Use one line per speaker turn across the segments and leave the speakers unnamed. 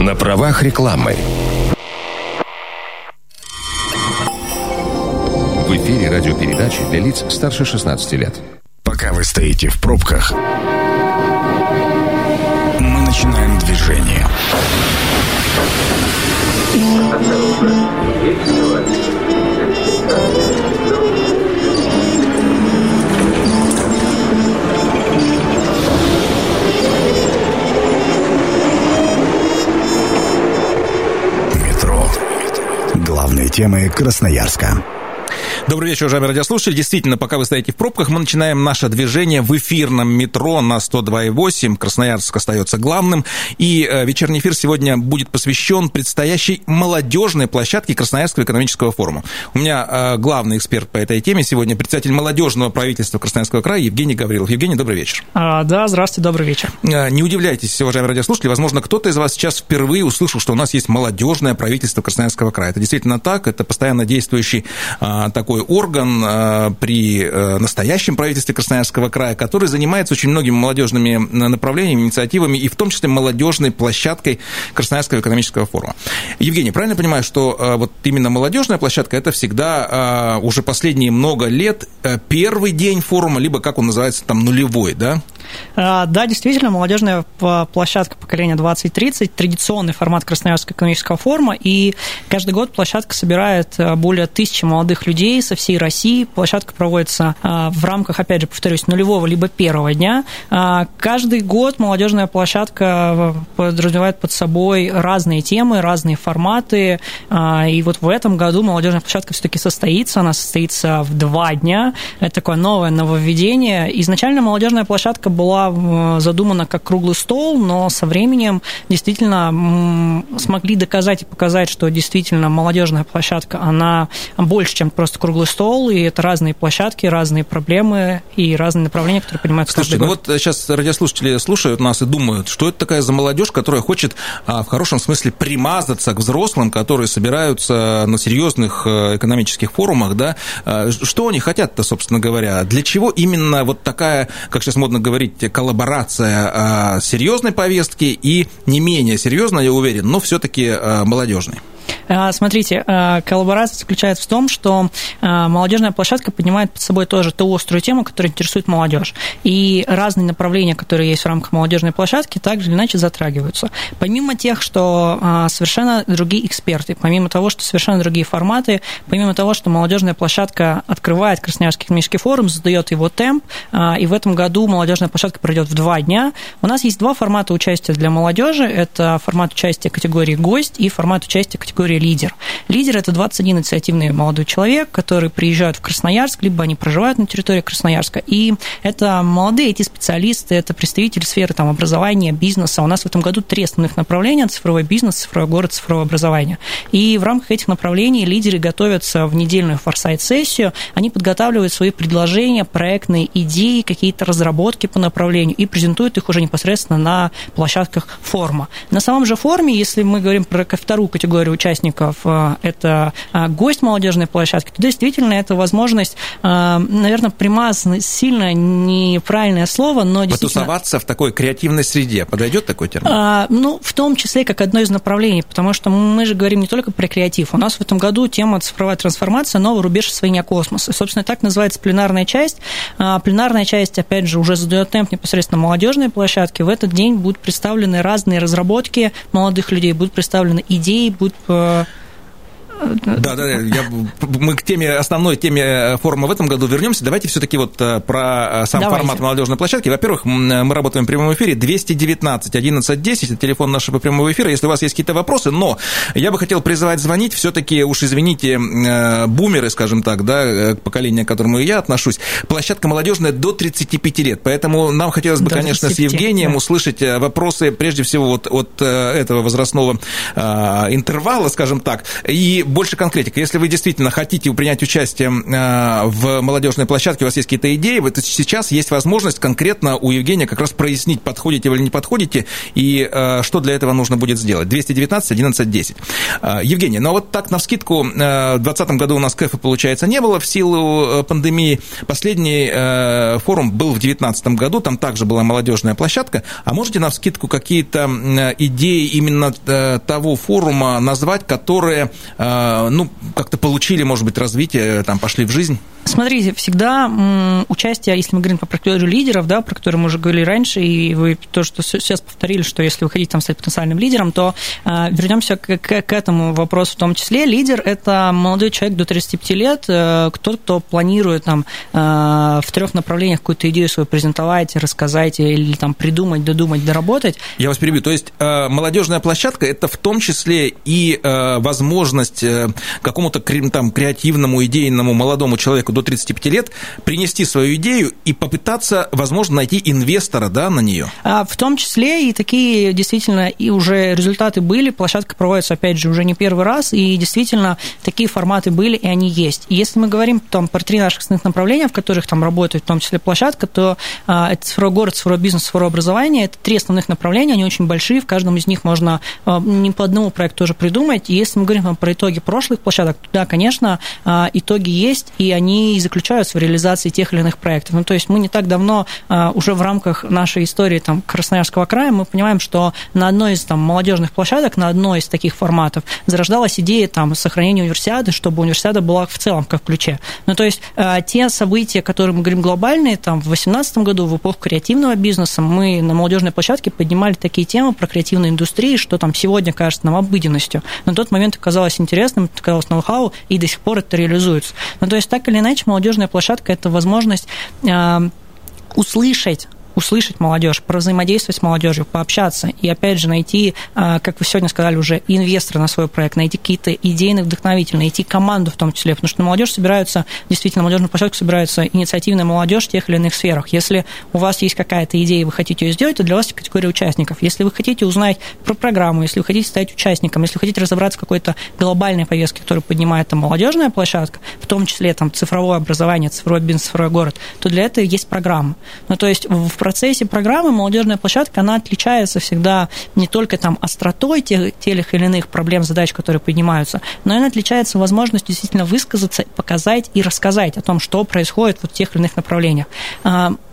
На правах рекламы. В эфире радиопередачи для лиц старше 16 лет.
Пока вы стоите в пробках, мы начинаем движение. Метро. Главные темы Красноярска.
Добрый вечер, уважаемые радиослушатели. Действительно, пока вы стоите в пробках, мы начинаем наше движение в эфирном метро на 102,8. Красноярск остается главным. И э, вечерний эфир сегодня будет посвящен предстоящей молодежной площадке Красноярского экономического форума. У меня э, главный эксперт по этой теме сегодня председатель молодежного правительства Красноярского края Евгений Гаврилов. Евгений, добрый вечер.
А, да, здравствуйте, добрый вечер.
Э, не удивляйтесь, уважаемые радиослушатели, возможно, кто-то из вас сейчас впервые услышал, что у нас есть молодежное правительство Красноярского края. Это действительно так, это постоянно действующий такой такой орган э, при э, настоящем правительстве Красноярского края, который занимается очень многими молодежными направлениями, инициативами, и в том числе молодежной площадкой Красноярского экономического форума. Евгений, правильно понимаю, что э, вот именно молодежная площадка это всегда уже последние много лет первый день форума, либо как он называется там нулевой, да?
Да, действительно, молодежная площадка поколения 2030, традиционный формат Красноярского экономического форума, и каждый год площадка собирает более тысячи молодых людей со всей России. Площадка проводится а, в рамках, опять же, повторюсь, нулевого либо первого дня. А, каждый год молодежная площадка а, подразумевает под собой разные темы, разные форматы. И вот в этом году молодежная площадка все-таки состоится. Она состоится в два дня. Это такое новое нововведение. Изначально молодежная площадка была задумана как круглый стол, но со временем действительно смогли доказать и показать, что действительно молодежная площадка, она больше, чем просто круглый круглый стол, и это разные площадки, разные проблемы и разные направления, которые понимают
Слушайте, ну вот сейчас радиослушатели слушают нас и думают, что это такая за молодежь, которая хочет а, в хорошем смысле примазаться к взрослым, которые собираются на серьезных э, экономических форумах, да, а, что они хотят-то, собственно говоря, для чего именно вот такая, как сейчас модно говорить, коллаборация а, серьезной повестки и не менее серьезной, я уверен, но все-таки молодежной?
А, смотрите, а, коллаборация заключается в том, что а, молодежная площадка поднимает под собой тоже ту острую тему, которая интересует молодежь. И разные направления, которые есть в рамках молодежной площадки, также или иначе затрагиваются. Помимо тех, что совершенно другие эксперты, помимо того, что совершенно другие форматы, помимо того, что молодежная площадка открывает Красноярский экономический форум, задает его темп, и в этом году молодежная площадка пройдет в два дня. У нас есть два формата участия для молодежи. Это формат участия категории «Гость» и формат участия категории лидер. Лидер – это 21 инициативный молодой человек, который приезжают в Красноярск, либо они проживают на территории Красноярска. И это молодые эти специалисты, это представители сферы там, образования, бизнеса. У нас в этом году три основных направления – цифровой бизнес, цифровой город, цифровое образование. И в рамках этих направлений лидеры готовятся в недельную форсайт-сессию, они подготавливают свои предложения, проектные идеи, какие-то разработки по направлению и презентуют их уже непосредственно на площадках форума. На самом же форуме, если мы говорим про вторую категорию участников, э, это э, гость молодежной площадки, то действительно это возможность, э, наверное, примазано сильно неправильное слово, но
действительно... Потусоваться в такой креативной среде, подойдет такой термин?
А, ну, в том числе как одно из направлений, потому что мы же говорим не только про креатив. У нас в этом году тема цифровая трансформация, новый рубеж освоения космоса. И, собственно, так называется пленарная часть. А, пленарная часть, опять же, уже задает темп непосредственно молодежной площадки. В этот день будут представлены разные разработки молодых людей, будут представлены идеи, будут uh,
да, да, я, мы к теме, основной теме э, форума в этом году вернемся. Давайте все-таки вот э, про э, сам Давайте. формат молодежной площадки. Во-первых, мы работаем в прямом эфире 219 11 10, это телефон нашего прямого эфира, если у вас есть какие-то вопросы, но я бы хотел призывать звонить, все-таки уж извините, бумеры, скажем так, да, поколение, к которому я отношусь, площадка молодежная до 35 лет, поэтому нам хотелось бы, до конечно, 35, с Евгением да. услышать вопросы, прежде всего, вот от этого возрастного интервала, скажем так, и больше конкретика. Если вы действительно хотите принять участие э, в молодежной площадке, у вас есть какие-то идеи, вот сейчас есть возможность конкретно у Евгения как раз прояснить, подходите вы или не подходите, и э, что для этого нужно будет сделать. 219 11 10. Евгений, ну вот так, на вскидку, в 2020 году у нас КЭФа, получается, не было в силу пандемии. Последний форум был в 2019 году, там также была молодежная площадка. А можете на вскидку какие-то идеи именно того форума назвать, которые, ну, как-то получили, может быть, развитие, там, пошли в жизнь?
Смотрите, всегда участие, если мы говорим про категорию лидеров, да, про которые мы уже говорили раньше, и вы то, что сейчас повторили, что если вы хотите там стать потенциальным лидером, то э, вернемся к, к, к этому вопросу в том числе. Лидер – это молодой человек до 35 лет, э, кто, кто планирует там э, в трех направлениях какую-то идею свою презентовать, рассказать или там придумать, додумать, доработать.
Я вас перебью. То есть э, молодежная площадка – это в том числе и э, возможность э, какому-то там креативному, идейному молодому человеку до 35 лет принести свою идею и попытаться, возможно, найти инвестора да, на нее.
А в том числе и такие действительно и уже результаты были. Площадка проводится, опять же, уже не первый раз, и действительно такие форматы были, и они есть. И если мы говорим там, про три наших основных направления, в которых там работает в том числе площадка, то а, это цифровой город, цифровой бизнес, цифровое образование. Это три основных направления, они очень большие, в каждом из них можно а, не по одному проекту тоже придумать. И если мы говорим там, про итоги прошлых площадок, то да, конечно, а, итоги есть, и они и заключаются в реализации тех или иных проектов. Ну, то есть мы не так давно а, уже в рамках нашей истории там, Красноярского края мы понимаем, что на одной из там, молодежных площадок, на одной из таких форматов зарождалась идея там, сохранения универсиады, чтобы универсиада была в целом как ключе. Ну, то есть а, те события, которые мы говорим глобальные, там, в 2018 году, в эпоху креативного бизнеса, мы на молодежной площадке поднимали такие темы про креативную индустрию, что там сегодня кажется нам обыденностью. На тот момент оказалось интересным, оказалось ноу-хау, и до сих пор это реализуется. Ну, то есть так или иначе молодежная площадка – это возможность а, услышать услышать молодежь, взаимодействовать с молодежью, пообщаться и, опять же, найти, а, как вы сегодня сказали уже, инвестора на свой проект, найти какие-то идейные вдохновители, найти команду в том числе, потому что на молодежь собираются, действительно, на молодежную площадку собирается инициативная молодежь в тех или иных сферах. Если у вас есть какая-то идея, вы хотите ее сделать, то для вас есть категория участников. Если вы хотите узнать про программу, если вы хотите стать участником, если вы хотите разобраться в какой-то глобальной повестке, которую поднимает там молодежная площадка, в том числе там цифровое образование, цифровой бизнес, цифровой город, то для этого есть программа. Ну, то есть в процессе программы молодежная площадка, она отличается всегда не только там остротой тех, тех или иных проблем, задач, которые поднимаются, но она отличается возможностью действительно высказаться, показать и рассказать о том, что происходит в тех или иных направлениях.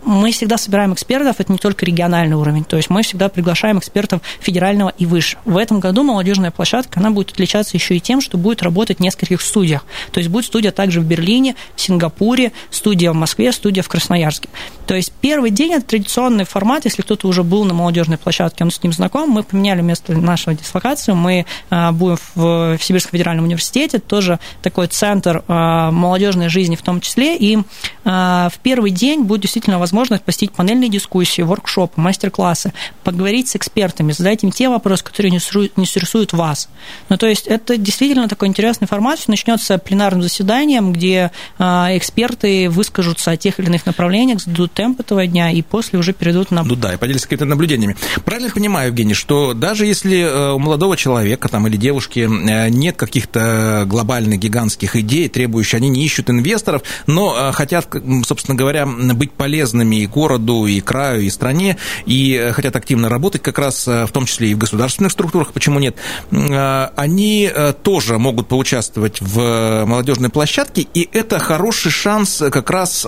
Мы всегда собираем экспертов, это не только региональный уровень, то есть мы всегда приглашаем экспертов федерального и выше. В этом году молодежная площадка, она будет отличаться еще и тем, что будет работать в нескольких студиях. То есть будет студия также в Берлине, в Сингапуре, студия в Москве, студия в Красноярске. То есть первый день это традиционный формат, если кто-то уже был на молодежной площадке, он с ним знаком, мы поменяли место нашего дислокации, мы а, будем в Сибирском федеральном университете, тоже такой центр а, молодежной жизни в том числе, и а, в первый день будет действительно возможность возможность посетить панельные дискуссии, воркшопы, мастер-классы, поговорить с экспертами, задать им те вопросы, которые интересуют вас. Ну, то есть это действительно такой интересный формат. Начнется пленарным заседанием, где а, эксперты выскажутся о тех или иных направлениях, зададут темп этого дня и после уже перейдут на...
Ну да, и поделятся какими-то наблюдениями. Правильно я понимаю, Евгений, что даже если э, у молодого человека там, или девушки э, нет каких-то глобальных, гигантских идей, требующих, они не ищут инвесторов, но э, хотят, собственно говоря, быть полезными и городу, и краю, и стране, и э, хотят активно работать как раз, э, в том числе и в государственных структурах, почему нет, э, они тоже могут поучаствовать в молодежной площадке, и это хороший шанс как раз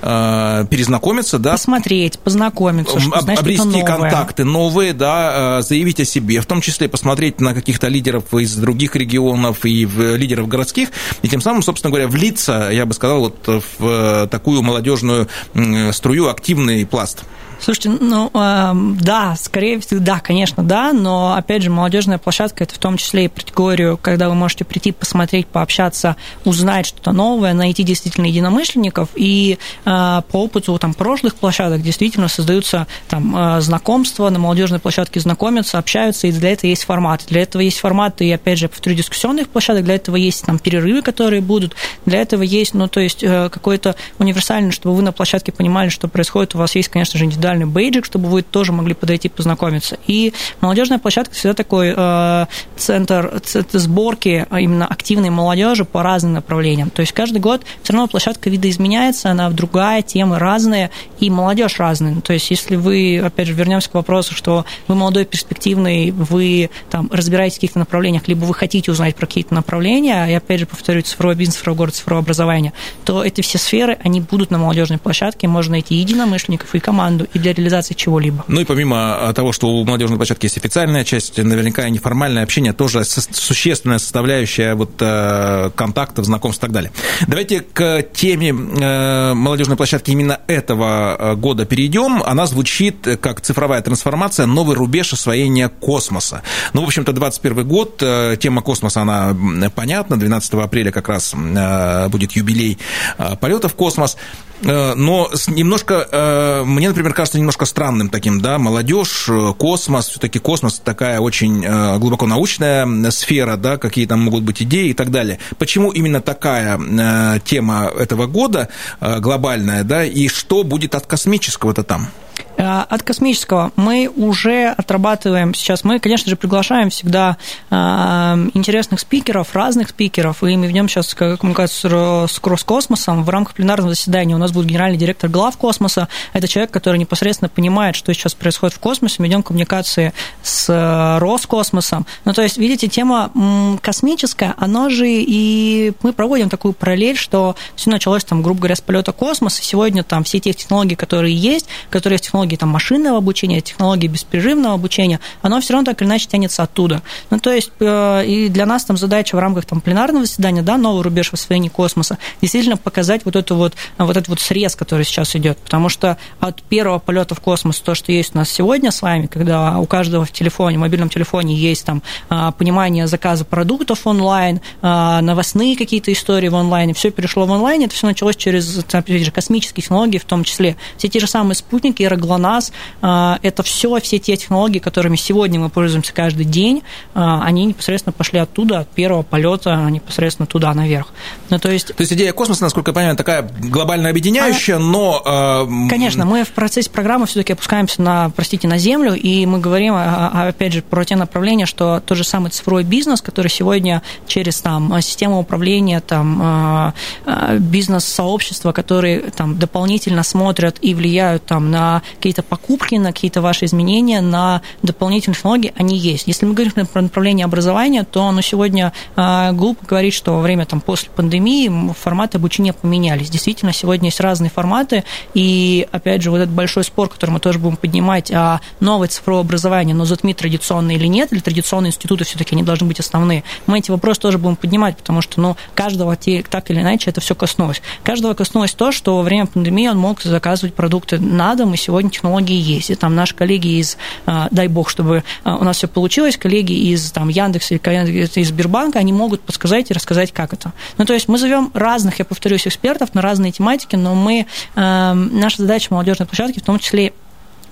перезнакомиться, да.
Посмотреть, познакомиться,
знаешь, обрести контакты новые, да, заявить о себе, в том числе посмотреть на каких-то лидеров из других регионов и лидеров городских, и тем самым, собственно говоря, влиться, я бы сказал, вот в такую молодежную струю активный пласт.
Слушайте, ну э, да, скорее всего, да, конечно, да, но опять же, молодежная площадка это в том числе и категорию, когда вы можете прийти, посмотреть, пообщаться, узнать что-то новое, найти действительно единомышленников, и э, по опыту там прошлых площадок действительно создаются там э, знакомства, на молодежной площадке знакомятся, общаются, и для этого есть формат. Для этого есть форматы, и опять же, повторю, дискуссионных площадок, для этого есть там перерывы, которые будут, для этого есть, ну, то есть э, какой-то универсальный, чтобы вы на площадке понимали, что происходит, у вас есть, конечно же, индивидуальный специальный бейджик, чтобы вы тоже могли подойти познакомиться. И молодежная площадка всегда такой э, центр, центр сборки именно активной молодежи по разным направлениям. То есть каждый год все равно площадка видоизменяется, она другая, темы разные, и молодежь разная. То есть если вы, опять же, вернемся к вопросу, что вы молодой, перспективный, вы там разбираетесь в каких-то направлениях, либо вы хотите узнать про какие-то направления, и опять же, повторю, цифровой бизнес, цифровой город, цифровое образование, то эти все сферы, они будут на молодежной площадке, можно найти единомышленников, и команду, и для реализации чего-либо.
Ну и помимо того, что у молодежной площадки есть официальная часть, наверняка и неформальное общение тоже существенная составляющая вот э, контактов, знакомств и так далее. Давайте к теме э, молодежной площадки именно этого э, года перейдем. Она звучит как цифровая трансформация, новый рубеж освоения космоса. Ну, в общем-то, 21 год, тема космоса, она понятна, 12 апреля как раз будет юбилей полета в космос. Но немножко, мне, например, кажется немножко странным таким, да, молодежь, э, космос, все-таки космос такая очень глубоко научная сфера, да, какие там могут быть идеи и так далее. Почему именно такая тема этого года глобальная, да, и что будет от космического-то там?
Э, от космического мы уже отрабатываем сейчас. Мы, конечно же, приглашаем всегда э, интересных спикеров, разных спикеров, и мы ведем сейчас коммуникацию с Кроскосмосом. В рамках пленарного заседания у нас будет генеральный директор глав космоса. Это человек, который непосредственно понимает, что сейчас происходит в космосе. Мы ведем коммуникации с э, Роскосмосом. Ну, то есть, видите, тема космическая, она же и мы проводим такую параллель, что все началось там, грубо говоря, с полета космоса. Сегодня там все те технологии, которые есть, которые есть технологии технологии там, машинного обучения, технологии беспрерывного обучения, оно все равно так или иначе тянется оттуда. Ну, то есть, э, и для нас там задача в рамках там, пленарного заседания, да, новый рубеж в освоении космоса, действительно показать вот, эту вот, вот этот вот срез, который сейчас идет. Потому что от первого полета в космос, то, что есть у нас сегодня с вами, когда у каждого в телефоне, в мобильном телефоне есть там а, понимание заказа продуктов онлайн, а, новостные какие-то истории в онлайне, все перешло в онлайн, это все началось через, же, космические технологии в том числе. Все те же самые спутники, аэроглонасы, ГЛОНАСС, а, это все, все те технологии, которыми сегодня мы пользуемся каждый день, а, они непосредственно пошли оттуда, от первого полета непосредственно туда, наверх. Ну, то, есть...
то есть идея космоса, насколько я понимаю, такая глобально объединяющая, Она... но...
Э... Конечно, мы в процессе программы все-таки опускаемся на, простите, на землю, и мы говорим, опять же, про те направления, что тот же самый цифровой бизнес, который сегодня через там, систему управления, там, бизнес-сообщества, которые там, дополнительно смотрят и влияют там, на какие-то покупки, на какие-то ваши изменения, на дополнительные технологии, они есть. Если мы говорим про направление образования, то оно сегодня э, глупо говорить, что во время там, после пандемии форматы обучения поменялись. Действительно, сегодня есть разные форматы, и, опять же, вот этот большой спор, который мы тоже будем поднимать, а новое цифровое образование, но затмит традиционное или нет, или традиционные институты все-таки они должны быть основные. Мы эти вопросы тоже будем поднимать, потому что, ну, каждого так или иначе это все коснулось. Каждого коснулось то, что во время пандемии он мог заказывать продукты на дом, и сегодня технологии есть. И там наши коллеги из, а, дай бог, чтобы а, у нас все получилось, коллеги из там, Яндекса или из Сбербанка, они могут подсказать и рассказать, как это. Ну, то есть мы зовем разных, я повторюсь, экспертов на разные тематики, но мы, а, наша задача молодежной площадки в том числе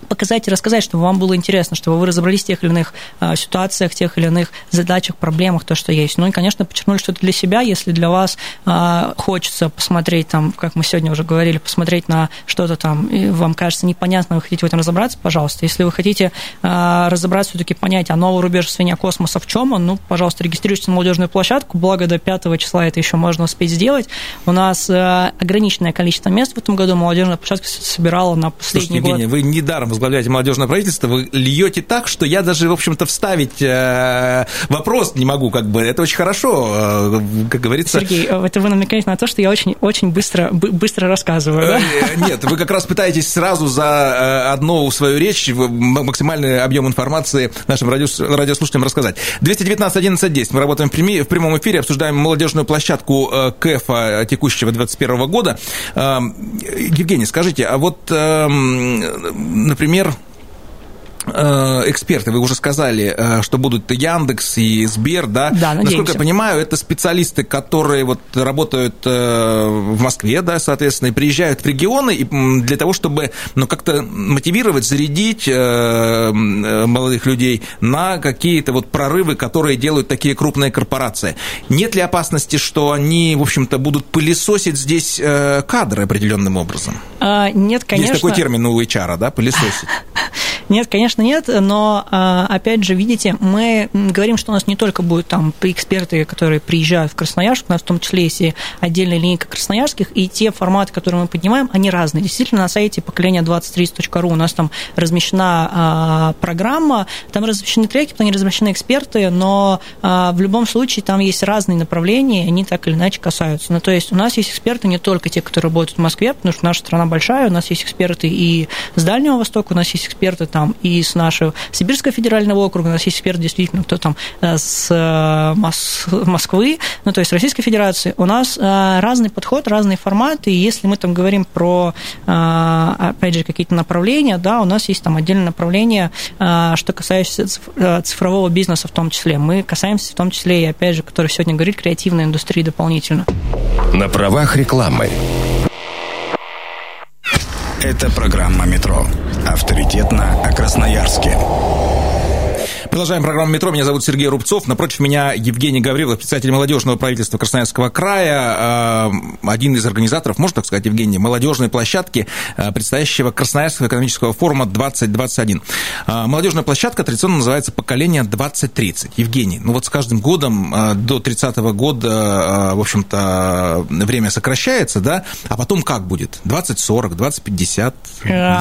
показать и рассказать, чтобы вам было интересно, чтобы вы разобрались в тех или иных а, ситуациях, тех или иных задачах, проблемах, то, что есть. Ну и, конечно, подчеркнули что-то для себя, если для вас а, хочется посмотреть, там, как мы сегодня уже говорили, посмотреть на что-то там, и вам кажется непонятно, вы хотите в этом разобраться, пожалуйста. Если вы хотите а, разобраться, все-таки понять, а новый рубеж свинья космоса в чем он, ну, пожалуйста, регистрируйтесь на молодежную площадку, благо до 5 числа это еще можно успеть сделать. У нас ограниченное количество мест в этом году, молодежная площадка собирала на последний
Слушайте,
год.
вы недаром возглавляете молодежное правительство, вы льете так, что я даже, в общем-то, вставить э, вопрос не могу, как бы. Это очень хорошо, э, как говорится.
Сергей, э, это вы намекаете на то, что я очень, очень быстро, быстро рассказываю, да?
Нет, вы как раз пытаетесь сразу за одну свою речь максимальный объем информации нашим радиослушателям рассказать. 219 11 10. Мы работаем в прямом эфире, обсуждаем молодежную площадку КЭФа текущего 2021 года. Евгений, скажите, а вот, например, например, эксперты, вы уже сказали, э, что будут Яндекс и Сбер, да?
Да, надеемся.
Насколько я понимаю, это специалисты, которые вот работают э, в Москве, да, соответственно, и приезжают в регионы для того, чтобы, ну, как-то мотивировать, зарядить молодых людей на какие-то вот прорывы, которые делают такие крупные корпорации. Нет ли опасности, что они, в общем-то, будут пылесосить здесь кадры определенным образом?
А, нет, конечно.
Есть такой термин у HR, да, пылесосить.
Нет, конечно, нет, но, а, опять же, видите, мы говорим, что у нас не только будут там эксперты, которые приезжают в Красноярск, у нас в том числе есть и отдельная линейка красноярских, и те форматы, которые мы поднимаем, они разные. Действительно, на сайте поколения 2030.ru у нас там размещена а, программа, там размещены треки, там размещены эксперты, но а, в любом случае там есть разные направления, и они так или иначе касаются. Ну, то есть у нас есть эксперты не только те, которые работают в Москве, потому что наша страна большая, у нас есть эксперты и с Дальнего Востока, у нас есть эксперты там там и с нашего Сибирского федерального округа, у нас есть эксперт действительно, кто там э, с э, Москвы, ну, то есть Российской Федерации. У нас э, разный подход, разные форматы, и если мы там говорим про, опять же, какие-то направления, да, у нас есть там отдельное направление, что касается цифрового бизнеса в том числе. Мы касаемся в том числе и, опять же, который сегодня говорит, креативной индустрии дополнительно.
На правах рекламы.
Это программа «Метро». Авторитетно о Красноярске.
Продолжаем программу «Метро». Меня зовут Сергей Рубцов. Напротив меня Евгений Гаврилов, председатель молодежного правительства Красноярского края, э, один из организаторов, можно так сказать, Евгений, молодежной площадки э, предстоящего Красноярского экономического форума 2021. Э, молодежная площадка традиционно называется «Поколение 2030». Евгений, ну вот с каждым годом до 30 -го года, в общем-то, время сокращается, да? А потом как будет? 2040, 2050?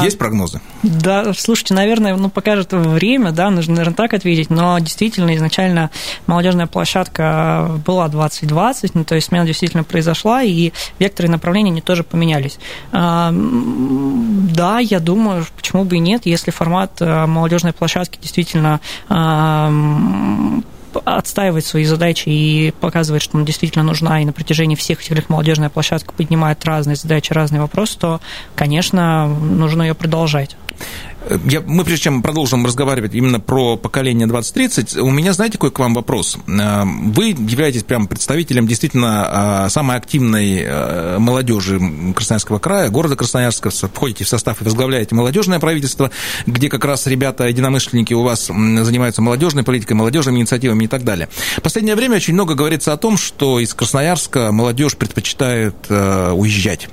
Есть прогнозы?
Да, слушайте, наверное, ну, покажет время, да, нужно, наверное, так ответить, но действительно изначально молодежная площадка была 2020, ну, то есть смена действительно произошла, и векторы направления они тоже поменялись. А, да, я думаю, почему бы и нет, если формат э, молодежной площадки действительно а, отстаивает свои задачи и показывает, что она действительно нужна, и на протяжении всех этих лет молодежная площадка поднимает разные задачи, разные вопросы, то, конечно, нужно ее продолжать.
Я, мы, прежде чем продолжим разговаривать именно про поколение 2030, у меня, знаете, какой к вам вопрос? Э, вы являетесь прям представителем действительно э, самой активной э, молодежи Красноярского края, города Красноярска, входите в состав и возглавляете молодежное правительство, где как раз ребята, единомышленники у вас занимаются молодежной политикой, молодежными инициативами и так далее. В последнее время очень много говорится о том, что из Красноярска молодежь предпочитает уезжать.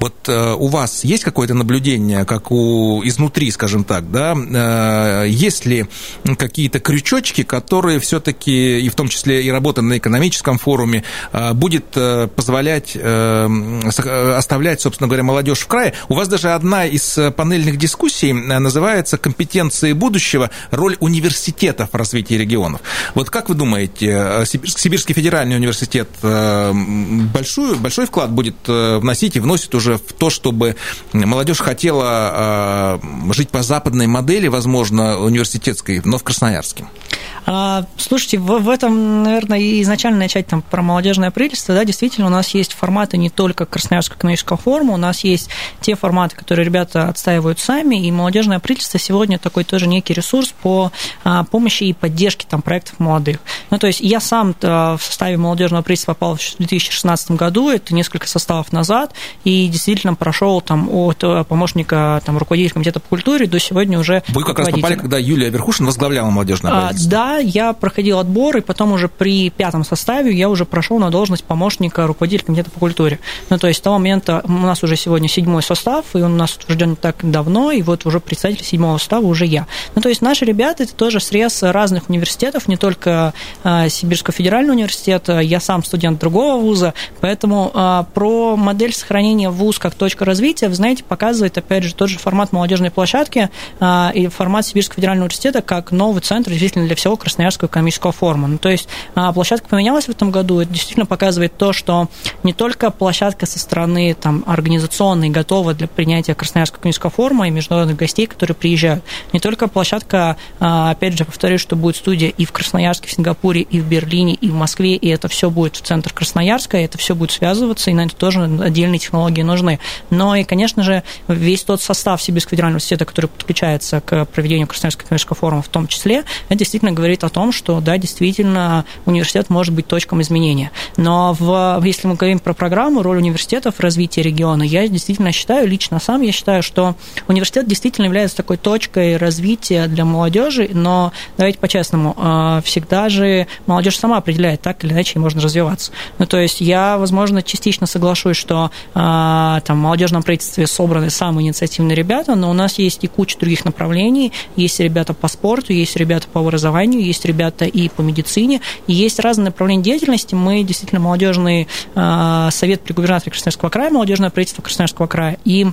Вот у вас есть какое-то наблюдение, как у изнутри, скажем, так, да, э, есть ли какие-то крючочки, которые все-таки, и в том числе и работа на экономическом форуме, э, будет э, позволять оставлять, собственно говоря, молодежь в крае? У вас даже одна из панельных дискуссий называется «Компетенции будущего. Роль университетов в развитии регионов». Вот как вы думаете, Сибирский федеральный университет большую, большой вклад будет вносить и вносит уже в то, чтобы молодежь хотела жить по западной модели, возможно, университетской, но в Красноярске?
А, слушайте, в, в этом, наверное, и изначально начать там про молодежное правительство, да, действительно, у нас есть форматы не только Красноярского экономического форума, у нас есть те форматы, которые ребята отстаивают сами, и молодежное правительство сегодня такой тоже некий ресурс по а, помощи и поддержке там проектов молодых. Ну, то есть я сам в составе молодежного правительства попал в 2016 году, это несколько составов назад, и действительно прошел там от э, помощника там, руководителя комитета по культуре до сегодня уже
Вы как раз попали, когда Юлия Верхушин возглавляла молодежное а, правительство.
А, да, я проходил отбор, и потом уже при пятом составе я уже прошел на должность помощника руководителя комитета по культуре. Ну, то есть с того момента у нас уже сегодня седьмой состав, и он у нас утвержден так давно, и вот уже представитель седьмого состава уже я. Ну, то есть наши ребята, это тоже срез разных университетов, не только а, Сибирского федерального университета, я сам студент другого вуза, поэтому а, про модель сохранения вуз как точка развития, вы знаете, показывает, опять же, тот же формат молодежной площадки и формат Сибирского федерального университета как новый центр действительно для всего Красноярского экономического форума. Ну, то есть площадка поменялась в этом году, это действительно показывает то, что не только площадка со стороны там, организационной готова для принятия Красноярского экономического форума и международных гостей, которые приезжают, не только площадка, опять же, повторюсь, что будет студия и в Красноярске, в Сингапуре, и в Берлине, и в Москве, и это все будет в центр Красноярска, и это все будет связываться, и на это тоже отдельные технологии нужны. Но и, конечно же, весь тот состав Сибирского федерального университета, который подключается к проведению Красноярского экономического форума в том числе, это действительно говорит о том, что, да, действительно, университет может быть точком изменения. Но в, если мы говорим про программу, роль университетов в развитии региона, я действительно считаю, лично сам я считаю, что университет действительно является такой точкой развития для молодежи, но давайте по-честному, а, всегда же молодежь сама определяет, так или иначе можно развиваться. Ну, то есть я, возможно, частично соглашусь, что а, там в молодежном правительстве собраны самые инициативные ребята, но у нас есть и куча других направлений. Есть ребята по спорту, есть ребята по образованию, есть ребята и по медицине, и есть разные направления деятельности. Мы действительно молодежный а, совет при губернаторе Красноярского края, молодежное правительство Красноярского края, и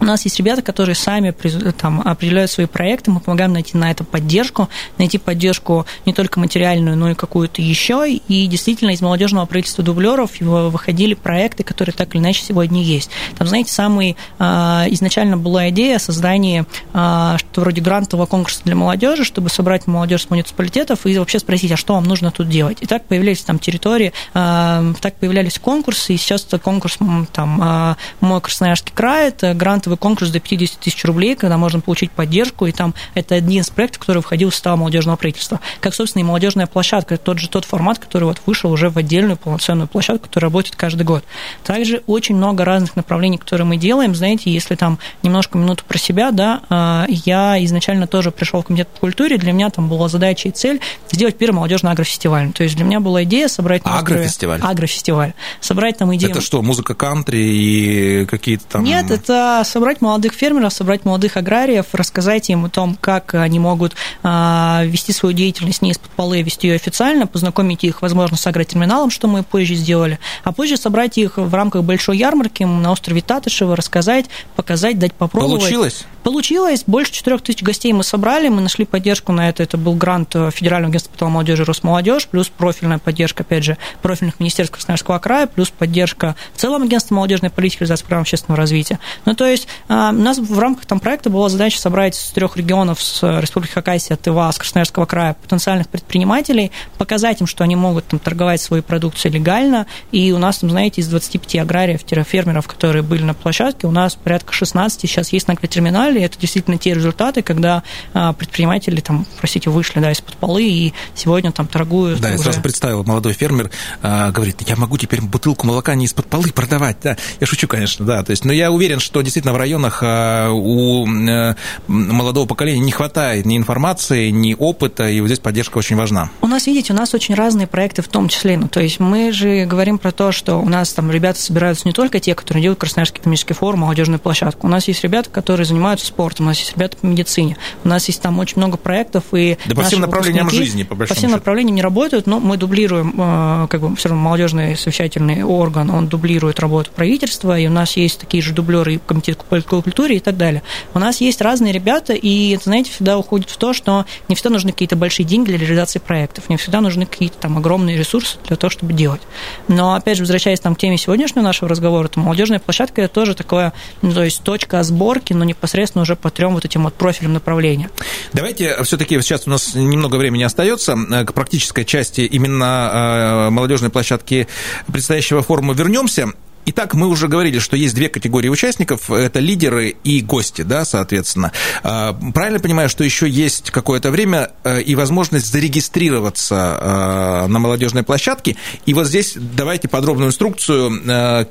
у нас есть ребята, которые сами там, определяют свои проекты, мы помогаем найти на это поддержку, найти поддержку не только материальную, но и какую-то еще. И действительно из молодежного правительства дублеров выходили проекты, которые так или иначе сегодня есть. Там, знаете, самый а, изначально была идея создания а, что вроде грантового конкурса для молодежи, чтобы собрать молодежь с муниципалитетов и вообще спросить, а что вам нужно тут делать. И так появились там территории, а, так появлялись конкурсы, и сейчас это конкурс там «Мой Красноярский край», это грантовый финансовый конкурс до 50 тысяч рублей, когда можно получить поддержку, и там это один из проектов, который входил в состав молодежного правительства. Как, собственно, и молодежная площадка, тот же тот формат, который вот вышел уже в отдельную полноценную площадку, которая работает каждый год. Также очень много разных направлений, которые мы делаем. Знаете, если там немножко минуту про себя, да, а, я изначально тоже пришел в комитет по культуре, для меня там была задача и цель сделать первый молодежный агрофестиваль. То есть для меня была идея собрать...
На агрофестиваль?
Агрофестиваль. Собрать там идею...
Это что, музыка кантри и какие-то там...
Нет, это собрать молодых фермеров, собрать молодых аграриев, рассказать им о том, как они могут а, вести свою деятельность не из-под полы, вести ее официально, познакомить их, возможно, с агротерминалом, что мы позже сделали, а позже собрать их в рамках большой ярмарки на острове Татышево, рассказать, показать, дать попробовать.
Получилось?
Получилось. Больше 4 тысяч гостей мы собрали, мы нашли поддержку на это. Это был грант Федерального агентства по молодежи Росмолодежь, плюс профильная поддержка, опять же, профильных министерств Красноярского края, плюс поддержка в целом агентства молодежной политики, реализации программ общественного развития. Ну, то есть а, у нас в рамках там проекта была задача собрать с трех регионов, с Республики Хакасия, Тыва, с Красноярского края потенциальных предпринимателей, показать им, что они могут там торговать своей продукцией легально, и у нас там, знаете, из 25 аграриев-фермеров, которые были на площадке, у нас порядка 16 сейчас есть на терминале, это действительно те результаты, когда а, предприниматели там, простите, вышли да, из-под полы и сегодня там торгуют.
Да, уже... я сразу представил, молодой фермер а, говорит, я могу теперь бутылку молока не из-под полы продавать, да, я шучу, конечно, да, то есть, но я уверен, что действительно в районах а, у э, молодого поколения не хватает ни информации, ни опыта, и вот здесь поддержка очень важна.
У нас, видите, у нас очень разные проекты в том числе. Ну, то есть мы же говорим про то, что у нас там ребята собираются не только те, которые делают Красноярский экономический форум, молодежную площадку. У нас есть ребята, которые занимаются спортом, у нас есть ребята по медицине, у нас есть там очень много проектов. И
да по всем направлениям жизни, по
большому По всем счету. направлениям не работают, но мы дублируем, э, как бы все равно молодежный совещательный орган, он дублирует работу правительства, и у нас есть такие же дублеры и комитет по культуре и так далее. У нас есть разные ребята, и это, знаете, всегда уходит в то, что не всегда нужны какие-то большие деньги для реализации проектов, не всегда нужны какие-то там огромные ресурсы для того, чтобы делать. Но, опять же, возвращаясь там, к теме сегодняшнего нашего разговора, то молодежная площадка – это тоже такое, ну, то есть точка сборки, но непосредственно уже по трем вот этим вот профилям направления.
Давайте все-таки сейчас у нас немного времени остается э, к практической части именно э, молодежной площадки предстоящего форума вернемся. Итак, мы уже говорили, что есть две категории участников, это лидеры и гости, да, соответственно. А, правильно понимаю, что еще есть какое-то время э, и возможность зарегистрироваться э, на молодежной площадке. И вот здесь давайте подробную инструкцию, э,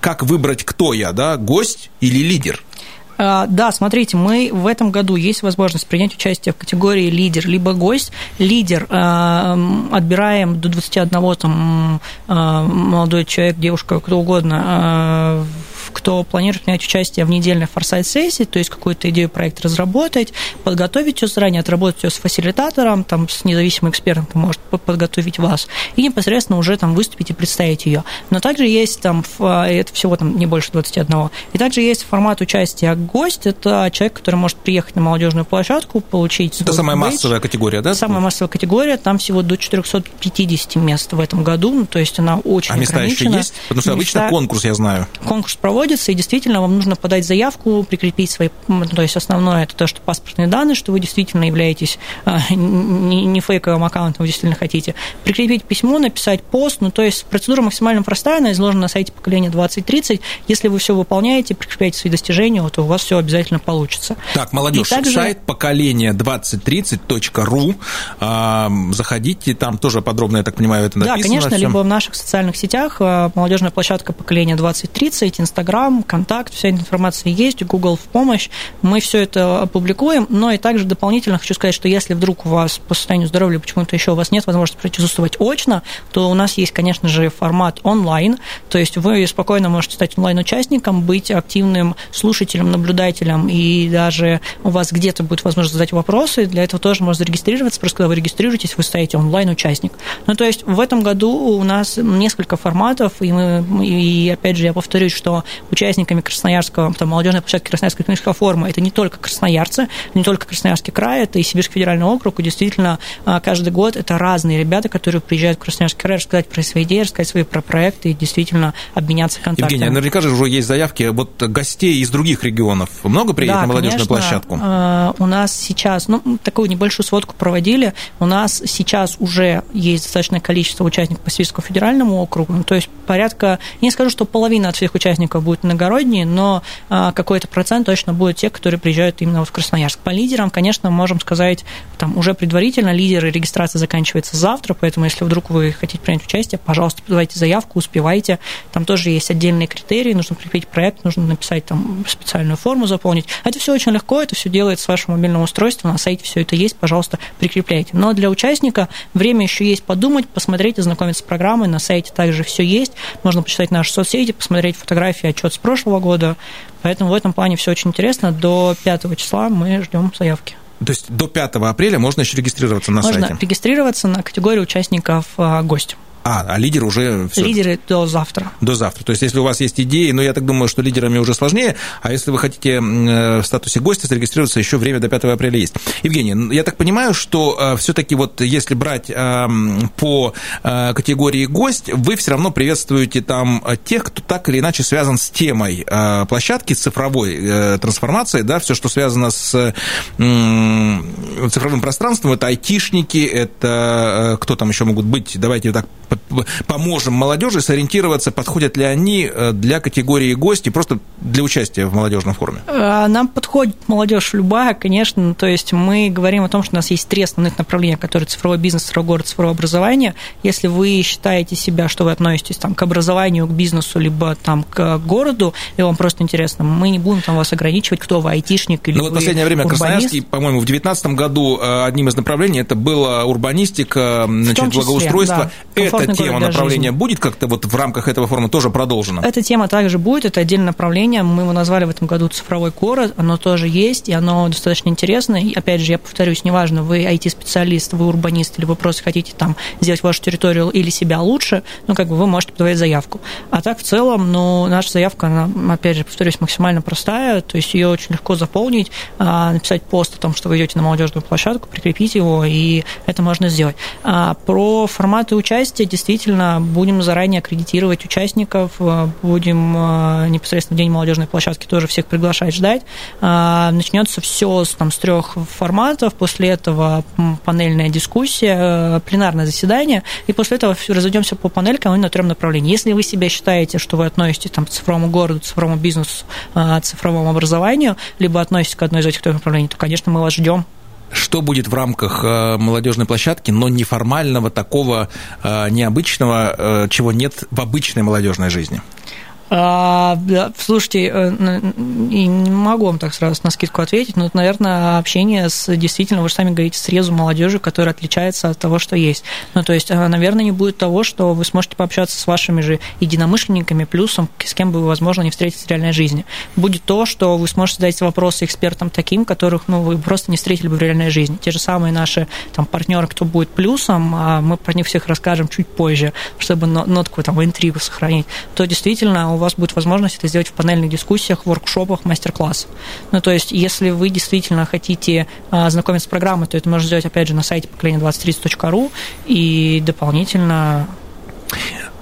как выбрать, кто я, да, гость или лидер.
А, да, смотрите, мы в этом году есть возможность принять участие в категории лидер, либо гость. Лидер а, отбираем до 21 там, а, молодой человек, девушка, кто угодно, кто планирует принять участие в недельной форсайт-сессии, то есть какую-то идею проекта разработать, подготовить ее заранее, отработать ее с фасилитатором, там, с независимым экспертом, который может подготовить вас, и непосредственно уже там выступить и представить ее. Но также есть там, это всего там не больше 21. И также есть формат участия гость, это человек, который может приехать на молодежную площадку, получить...
Это самая бейдж. массовая категория, да?
Самая массовая категория, там всего до 450 мест в этом году, ну, то есть она очень
А места еще есть? Потому что места... обычно конкурс, я знаю.
Конкурс проводится, и действительно вам нужно подать заявку, прикрепить свои... То есть основное это то, что паспортные данные, что вы действительно являетесь а, не фейковым аккаунтом, вы действительно хотите. Прикрепить письмо, написать пост, ну, то есть процедура максимально простая, она изложена на сайте поколения 2030. Если вы все выполняете, прикрепляете свои достижения, то у вас все обязательно получится.
Так, молодежь, также... сайт поколения 2030.ру. А, заходите, там тоже подробно, я так понимаю, это написано.
Да, конечно, либо в наших социальных сетях, а, молодежная площадка поколения 2030, Инстаграм, Контакт, вся информация есть, Google в помощь. Мы все это опубликуем, но и также дополнительно хочу сказать, что если вдруг у вас по состоянию здоровья почему-то еще у вас нет возможности присутствовать очно, то у нас есть, конечно же, формат онлайн, то есть вы спокойно можете стать онлайн-участником, быть активным слушателем, наблюдателем, и даже у вас где-то будет возможность задать вопросы, для этого тоже можно зарегистрироваться, просто когда вы регистрируетесь, вы ставите онлайн-участник. Ну, то есть в этом году у нас несколько форматов, и, мы, и опять же, я повторюсь, что участниками Красноярского, там, молодежной площадки Красноярского экономического форума это не только красноярцы, не только Красноярский край, это и Сибирский федеральный округ, и действительно а, каждый год это разные ребята, которые приезжают в Красноярский край, рассказать про свои идеи, рассказать свои про проекты и действительно обменяться контактами.
Евгений, наверняка же уже есть заявки вот гостей из других регионов. Много приедет да, на молодежную конечно, площадку?
А, у нас сейчас, ну, такую небольшую сводку проводили, у нас сейчас уже есть достаточное количество участников по Сибирскому федеральному округу, ну, то есть порядка, не скажу, что половина от всех участников будет иногородние, но а, какой-то процент точно будет те, которые приезжают именно вот в Красноярск. По лидерам, конечно, можем сказать, там уже предварительно лидеры регистрация заканчивается завтра, поэтому если вдруг вы хотите принять участие, пожалуйста, подавайте заявку, успевайте. Там тоже есть отдельные критерии, нужно прикрепить проект, нужно написать там специальную форму заполнить. Это все очень легко, это все делается с вашего мобильного устройства, на сайте все это есть, пожалуйста, прикрепляйте. Но для участника время еще есть подумать, посмотреть, ознакомиться с программой, на сайте также все есть, можно почитать наши соцсети, посмотреть фотографии, отчет с прошлого года, поэтому в этом плане все очень интересно. До 5 числа мы ждем заявки.
То есть до 5 апреля можно еще регистрироваться на
можно
сайте?
Можно регистрироваться на категорию участников а, гость.
А, а лидер уже...
Всё. Лидеры до завтра.
До завтра. То есть, если у вас есть идеи, но я так думаю, что лидерами уже сложнее, а если вы хотите э, в статусе гостя зарегистрироваться, еще время до 5 апреля есть. Евгений, я так понимаю, что э, все-таки вот если брать эм, по э, категории гость, вы все равно приветствуете там тех, кто так или иначе связан с темой площадки, с цифровой трансформацией, да, все, что связано с цифровым пространством, это айтишники, это кто там еще могут быть, давайте так поможем молодежи сориентироваться, подходят ли они э, для категории гости, просто для участия в молодежном форуме?
Э, нам подходит молодежь любая, конечно. То есть мы говорим о том, что у нас есть три основных направления, которые цифровой бизнес, цифровой город, цифровое образование. Если вы считаете себя, что вы относитесь там, к образованию, к бизнесу, либо там, к городу, и вам просто интересно, мы не будем там вас ограничивать, кто вы, айтишник или
Ну вот в последнее время урбанист. Красноярский, по-моему, в 2019 году э, одним из направлений это была урбанистика, значит, числе, благоустройство. Да. Это эта тема направления жизни. будет как-то вот в рамках этого форума тоже продолжена?
Эта тема также будет, это отдельное направление. Мы его назвали в этом году цифровой город, оно тоже есть, и оно достаточно интересно. И опять же, я повторюсь, неважно, вы IT-специалист, вы урбанист, или вы просто хотите там сделать вашу территорию или себя лучше, ну, как бы вы можете подавать заявку. А так, в целом, ну, наша заявка, она, опять же, повторюсь, максимально простая, то есть ее очень легко заполнить, а, написать пост о том, что вы идете на молодежную площадку, прикрепить его, и это можно сделать. А про форматы участия действительно будем заранее аккредитировать участников, э, будем э, непосредственно в день молодежной площадки тоже всех приглашать, ждать. Э, начнется все там, с трех форматов, после этого панельная дискуссия, пленарное заседание, и после этого разойдемся по панелькам и на трем направлениям. Если вы себя считаете, что вы относитесь там, к цифровому городу, цифровому бизнесу, цифровому образованию, либо относитесь к одной из этих трех направлений, то, конечно, мы вас ждем
что будет в рамках э, молодежной площадки, но неформального, такого э, необычного, э, чего нет в обычной молодежной жизни?
А, да, слушайте, э, не могу вам так сразу на скидку ответить, но, наверное, общение с действительно, вы же сами говорите, срезу молодежи, которая отличается от того, что есть. Ну, то есть, э, наверное, не будет того, что вы сможете пообщаться с вашими же единомышленниками, плюсом, с кем бы вы, возможно, не встретитесь в реальной жизни. Будет то, что вы сможете задать вопросы экспертам таким, которых ну, вы просто не встретили бы в реальной жизни. Те же самые наши там, партнеры, кто будет плюсом, а мы про них всех расскажем чуть позже, чтобы нотку там, интригу сохранить, то действительно вас будет возможность это сделать в панельных дискуссиях, воркшопах, мастер-классах. Ну, то есть, если вы действительно хотите а, знакомиться с программой, то это можно сделать, опять же, на сайте поколение2030.ру и дополнительно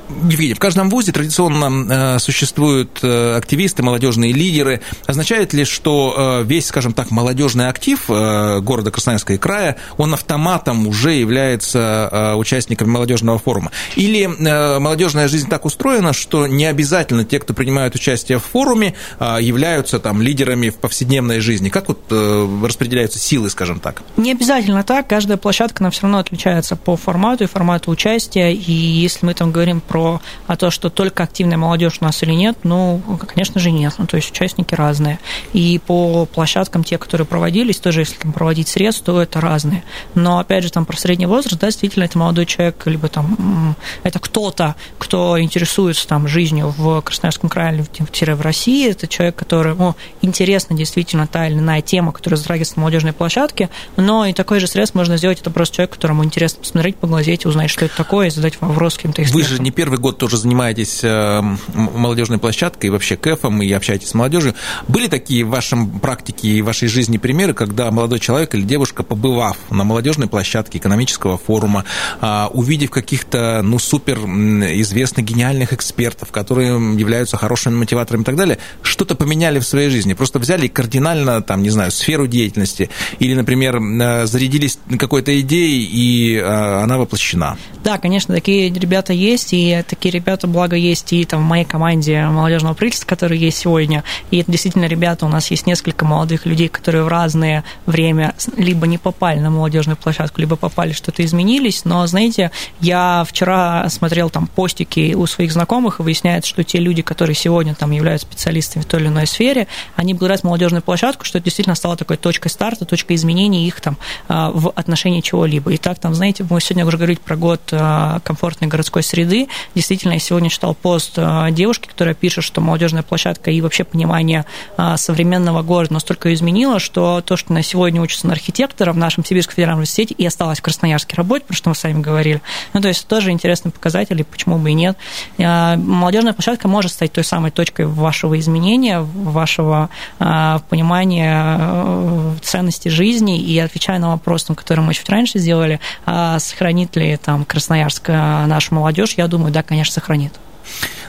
Евгений, в каждом вузе традиционно э, существуют э, активисты, молодежные лидеры. Означает ли, что э, весь, скажем так, молодежный актив города Красноярска и края, он автоматом уже является участником молодежного форума? Или молодежная жизнь так устроена, что не обязательно те, кто принимают участие в форуме, являются там лидерами в повседневной жизни? Как вот распределяются силы, скажем так?
Не обязательно так. Каждая площадка, она все равно отличается по формату и формату участия. И если мы там говорим про про а то, что только активная молодежь у нас или нет, ну, конечно же, нет. Ну, то есть участники разные. И по площадкам, те, которые проводились, тоже если там проводить срез, то это разные. Но, опять же, там про средний возраст, да, действительно, это молодой человек, либо там это кто-то, кто интересуется там жизнью в Красноярском крае в России, это человек, которому интересна действительно та или иная тема, которая затрагивается на молодежной площадке, но и такой же срез можно сделать, это просто человек, которому интересно посмотреть, поглазеть, узнать, что это такое, и задать вопрос каким-то
экспертам. Вы же не первый первый год тоже занимаетесь э, молодежной площадкой и вообще КЭФом, и общаетесь с молодежью. Были такие в вашем практике и в вашей жизни примеры, когда молодой человек или девушка, побывав на молодежной площадке экономического форума, а, увидев каких-то, ну, супер известных, гениальных экспертов, которые являются хорошими мотиваторами и так далее, что-то поменяли в своей жизни, просто взяли кардинально, там, не знаю, сферу деятельности, или, например, э, зарядились какой-то идеей, и э, она воплощена.
Да, конечно, такие ребята есть, и такие ребята, благо, есть и там в моей команде молодежного правительства, которые есть сегодня. И это действительно ребята, у нас есть несколько молодых людей, которые в разное время либо не попали на молодежную площадку, либо попали, что-то изменились. Но, знаете, я вчера смотрел там постики у своих знакомых, и выясняется, что те люди, которые сегодня там являются специалистами в той или иной сфере, они благодаря молодежную площадку, что это действительно стало такой точкой старта, точкой изменения их там а, в отношении чего-либо. И так там, знаете, мы сегодня уже говорили про год а, комфортной городской среды, Действительно, я сегодня читал пост э, девушки, которая пишет, что молодежная площадка и вообще понимание э, современного города настолько изменило, что то, что на сегодня учится на архитектора в нашем Сибирском федеральном университете и осталось в Красноярске работать, про что мы с вами говорили, ну, то есть тоже интересный показатель, и почему бы и нет. Э, молодежная площадка может стать той самой точкой вашего изменения, вашего понимания ценности жизни, и отвечая на вопрос, который мы чуть раньше сделали, сохранит ли там Красноярск нашу молодежь, я думаю, да, конечно, сохранит.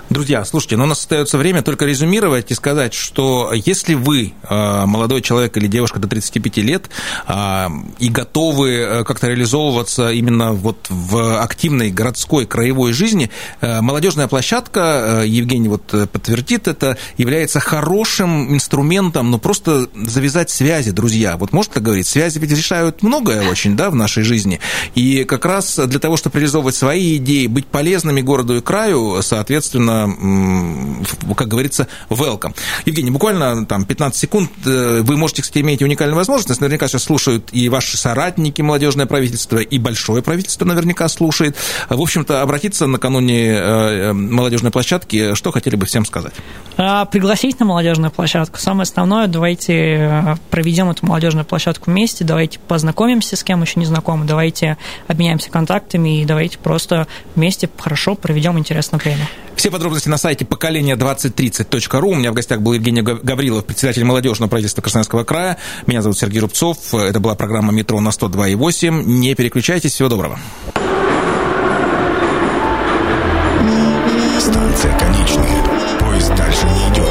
Друзья, слушайте, но у нас остается время только резюмировать и сказать, что если вы э, молодой человек или девушка до 35 лет э, и готовы э, как-то реализовываться именно вот в активной городской краевой жизни, молодежная площадка, Евгений вот подтвердит это, является хорошим инструментом, ну просто завязать связи, друзья. Вот может так говорить, связи ведь решают многое очень, да, в нашей жизни. И как раз для того, чтобы реализовывать свои идеи, быть полезными городу и краю, соответственно, как говорится, welcome. Евгений, буквально там 15 секунд. Э, вы можете, кстати, иметь уникальную возможность. Наверняка сейчас слушают и ваши соратники, молодежное правительство, и большое правительство наверняка слушает. В общем-то, обратиться накануне э, молодежной площадки, что хотели бы всем сказать?
А, пригласить на молодежную площадку. Самое основное, давайте э, проведем эту молодежную площадку вместе, давайте познакомимся с кем еще не знакомы, давайте обменяемся контактами и давайте просто вместе хорошо проведем интересное время.
Все подробности на сайте поколение2030.ру. У меня в гостях был Евгений Гаврилов, председатель молодежного правительства Красноярского края. Меня зовут Сергей Рубцов. Это была программа «Метро» на 102,8. Не переключайтесь. Всего доброго.
Станция конечная. Поезд дальше не идет.